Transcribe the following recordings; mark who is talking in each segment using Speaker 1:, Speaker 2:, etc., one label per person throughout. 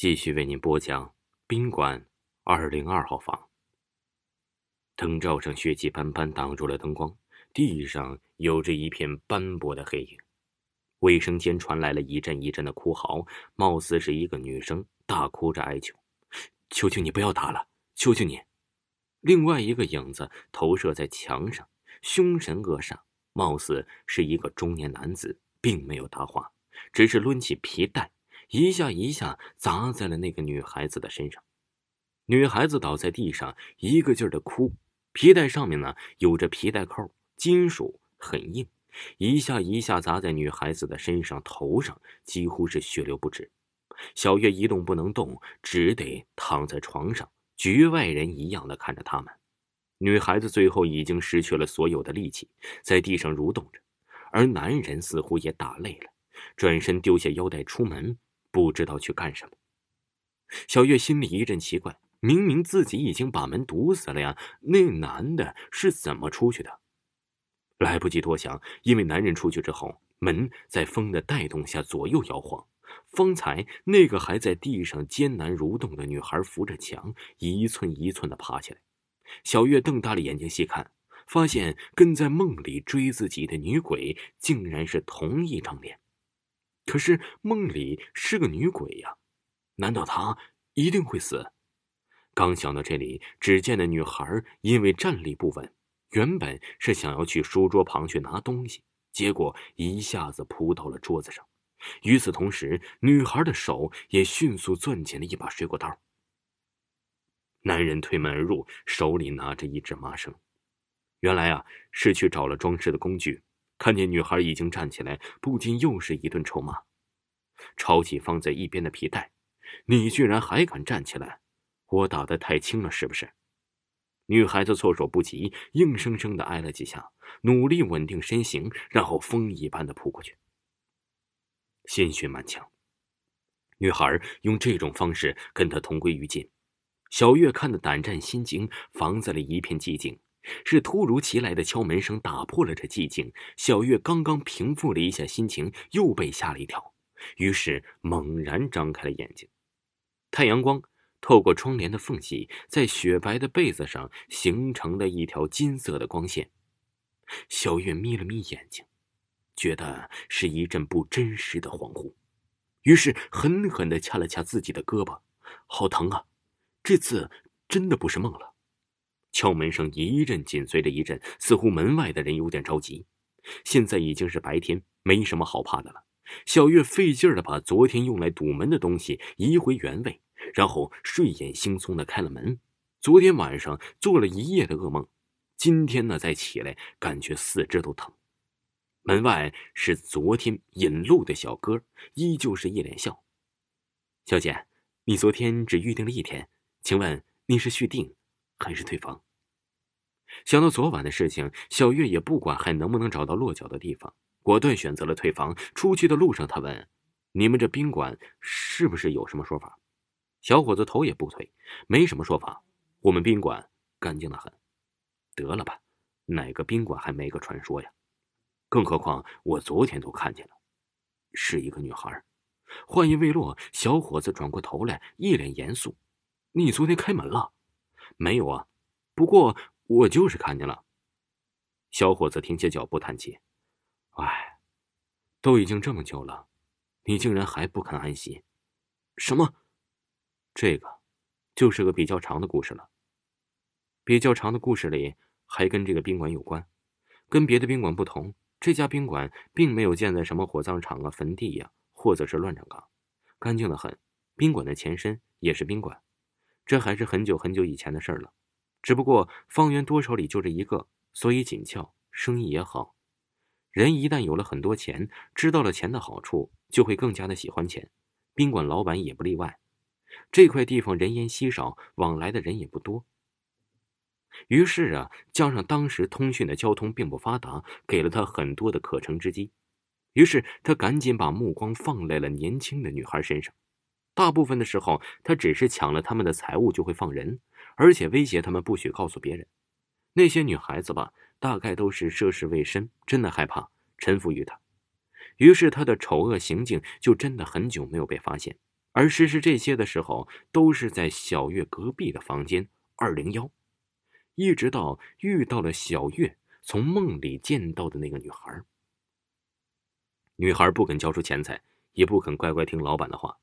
Speaker 1: 继续为您播讲宾馆二零二号房。灯罩上血迹斑斑，挡住了灯光，地上有着一片斑驳的黑影。卫生间传来了一阵一阵的哭嚎，貌似是一个女生大哭着哀求：“求求你不要打了，求求你！”另外一个影子投射在墙上，凶神恶煞，貌似是一个中年男子，并没有答话，只是抡起皮带。一下一下砸在了那个女孩子的身上，女孩子倒在地上，一个劲儿的哭。皮带上面呢有着皮带扣，金属很硬，一下一下砸在女孩子的身上、头上，几乎是血流不止。小月一动不能动，只得躺在床上，局外人一样的看着他们。女孩子最后已经失去了所有的力气，在地上蠕动着，而男人似乎也打累了，转身丢下腰带出门。不知道去干什么，小月心里一阵奇怪，明明自己已经把门堵死了呀，那男的是怎么出去的？来不及多想，因为男人出去之后，门在风的带动下左右摇晃。方才那个还在地上艰难蠕动的女孩扶着墙，一寸一寸的爬起来。小月瞪大了眼睛细看，发现跟在梦里追自己的女鬼竟然是同一张脸。可是梦里是个女鬼呀，难道她一定会死？刚想到这里，只见那女孩因为站立不稳，原本是想要去书桌旁去拿东西，结果一下子扑到了桌子上。与此同时，女孩的手也迅速攥紧了一把水果刀。男人推门而入，手里拿着一只麻绳，原来啊是去找了装饰的工具。看见女孩已经站起来，不禁又是一顿臭骂，抄起放在一边的皮带：“你居然还敢站起来！我打的太轻了，是不是？”女孩子措手不及，硬生生的挨了几下，努力稳定身形，然后风一般的扑过去，鲜血满墙。女孩用这种方式跟他同归于尽。小月看得胆战心惊，房子里一片寂静。是突如其来的敲门声打破了这寂静。小月刚刚平复了一下心情，又被吓了一跳，于是猛然张开了眼睛。太阳光透过窗帘的缝隙，在雪白的被子上形成了一条金色的光线。小月眯了眯眼睛，觉得是一阵不真实的恍惚，于是狠狠地掐了掐自己的胳膊，好疼啊！这次真的不是梦了。敲门声一阵紧随着一阵，似乎门外的人有点着急。现在已经是白天，没什么好怕的了。小月费劲的把昨天用来堵门的东西移回原位，然后睡眼惺忪的开了门。昨天晚上做了一夜的噩梦，今天呢再起来，感觉四肢都疼。门外是昨天引路的小哥，依旧是一脸笑。小姐，你昨天只预定了一天，请问你是续订？还是退房。想到昨晚的事情，小月也不管还能不能找到落脚的地方，果断选择了退房。出去的路上，他问：“你们这宾馆是不是有什么说法？”小伙子头也不回：“没什么说法，我们宾馆干净的很。”得了吧，哪个宾馆还没个传说呀？更何况我昨天都看见了，是一个女孩。话音未落，小伙子转过头来，一脸严肃：“你昨天开门了？”没有啊，不过我就是看见了。小伙子停下脚步，叹气：“哎，都已经这么久了，你竟然还不肯安息？什么？这个就是个比较长的故事了。比较长的故事里还跟这个宾馆有关。跟别的宾馆不同，这家宾馆并没有建在什么火葬场啊、坟地呀，或者是乱葬岗，干净的很。宾馆的前身也是宾馆。”这还是很久很久以前的事儿了，只不过方圆多少里就这一个，所以紧俏，生意也好。人一旦有了很多钱，知道了钱的好处，就会更加的喜欢钱。宾馆老板也不例外。这块地方人烟稀少，往来的人也不多。于是啊，加上当时通讯的交通并不发达，给了他很多的可乘之机。于是他赶紧把目光放在了年轻的女孩身上。大部分的时候，他只是抢了他们的财物就会放人，而且威胁他们不许告诉别人。那些女孩子吧，大概都是涉世未深，真的害怕臣服于他。于是他的丑恶行径就真的很久没有被发现。而实施这些的时候，都是在小月隔壁的房间二零幺，一直到遇到了小月从梦里见到的那个女孩。女孩不肯交出钱财，也不肯乖乖听老板的话，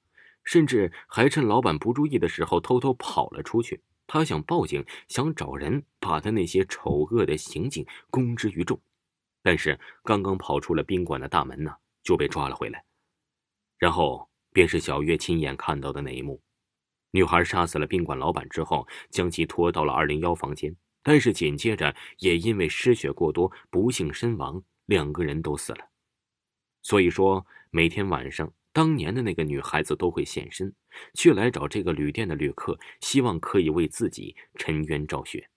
Speaker 1: 甚至还趁老板不注意的时候偷偷跑了出去。他想报警，想找人把他那些丑恶的行径公之于众，但是刚刚跑出了宾馆的大门呢，就被抓了回来，然后。便是小月亲眼看到的那一幕：女孩杀死了宾馆老板之后，将其拖到了二零幺房间，但是紧接着也因为失血过多不幸身亡，两个人都死了。所以说，每天晚上，当年的那个女孩子都会现身，去来找这个旅店的旅客，希望可以为自己沉冤昭雪。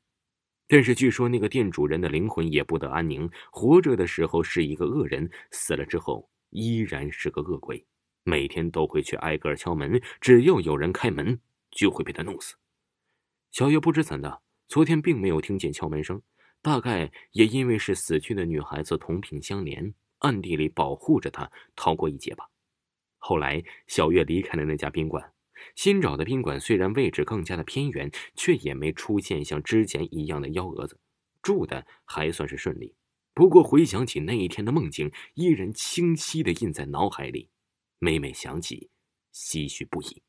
Speaker 1: 但是据说那个店主人的灵魂也不得安宁，活着的时候是一个恶人，死了之后依然是个恶鬼。每天都会去挨个敲门，只要有人开门，就会被他弄死。小月不知怎的，昨天并没有听见敲门声，大概也因为是死去的女孩子同病相怜，暗地里保护着她逃过一劫吧。后来，小月离开了那家宾馆，新找的宾馆虽然位置更加的偏远，却也没出现像之前一样的幺蛾子，住的还算是顺利。不过回想起那一天的梦境，依然清晰的印在脑海里。每每想起，唏嘘不已。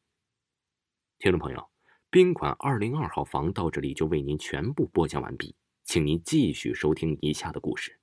Speaker 1: 听众朋友，宾馆二零二号房到这里就为您全部播讲完毕，请您继续收听以下的故事。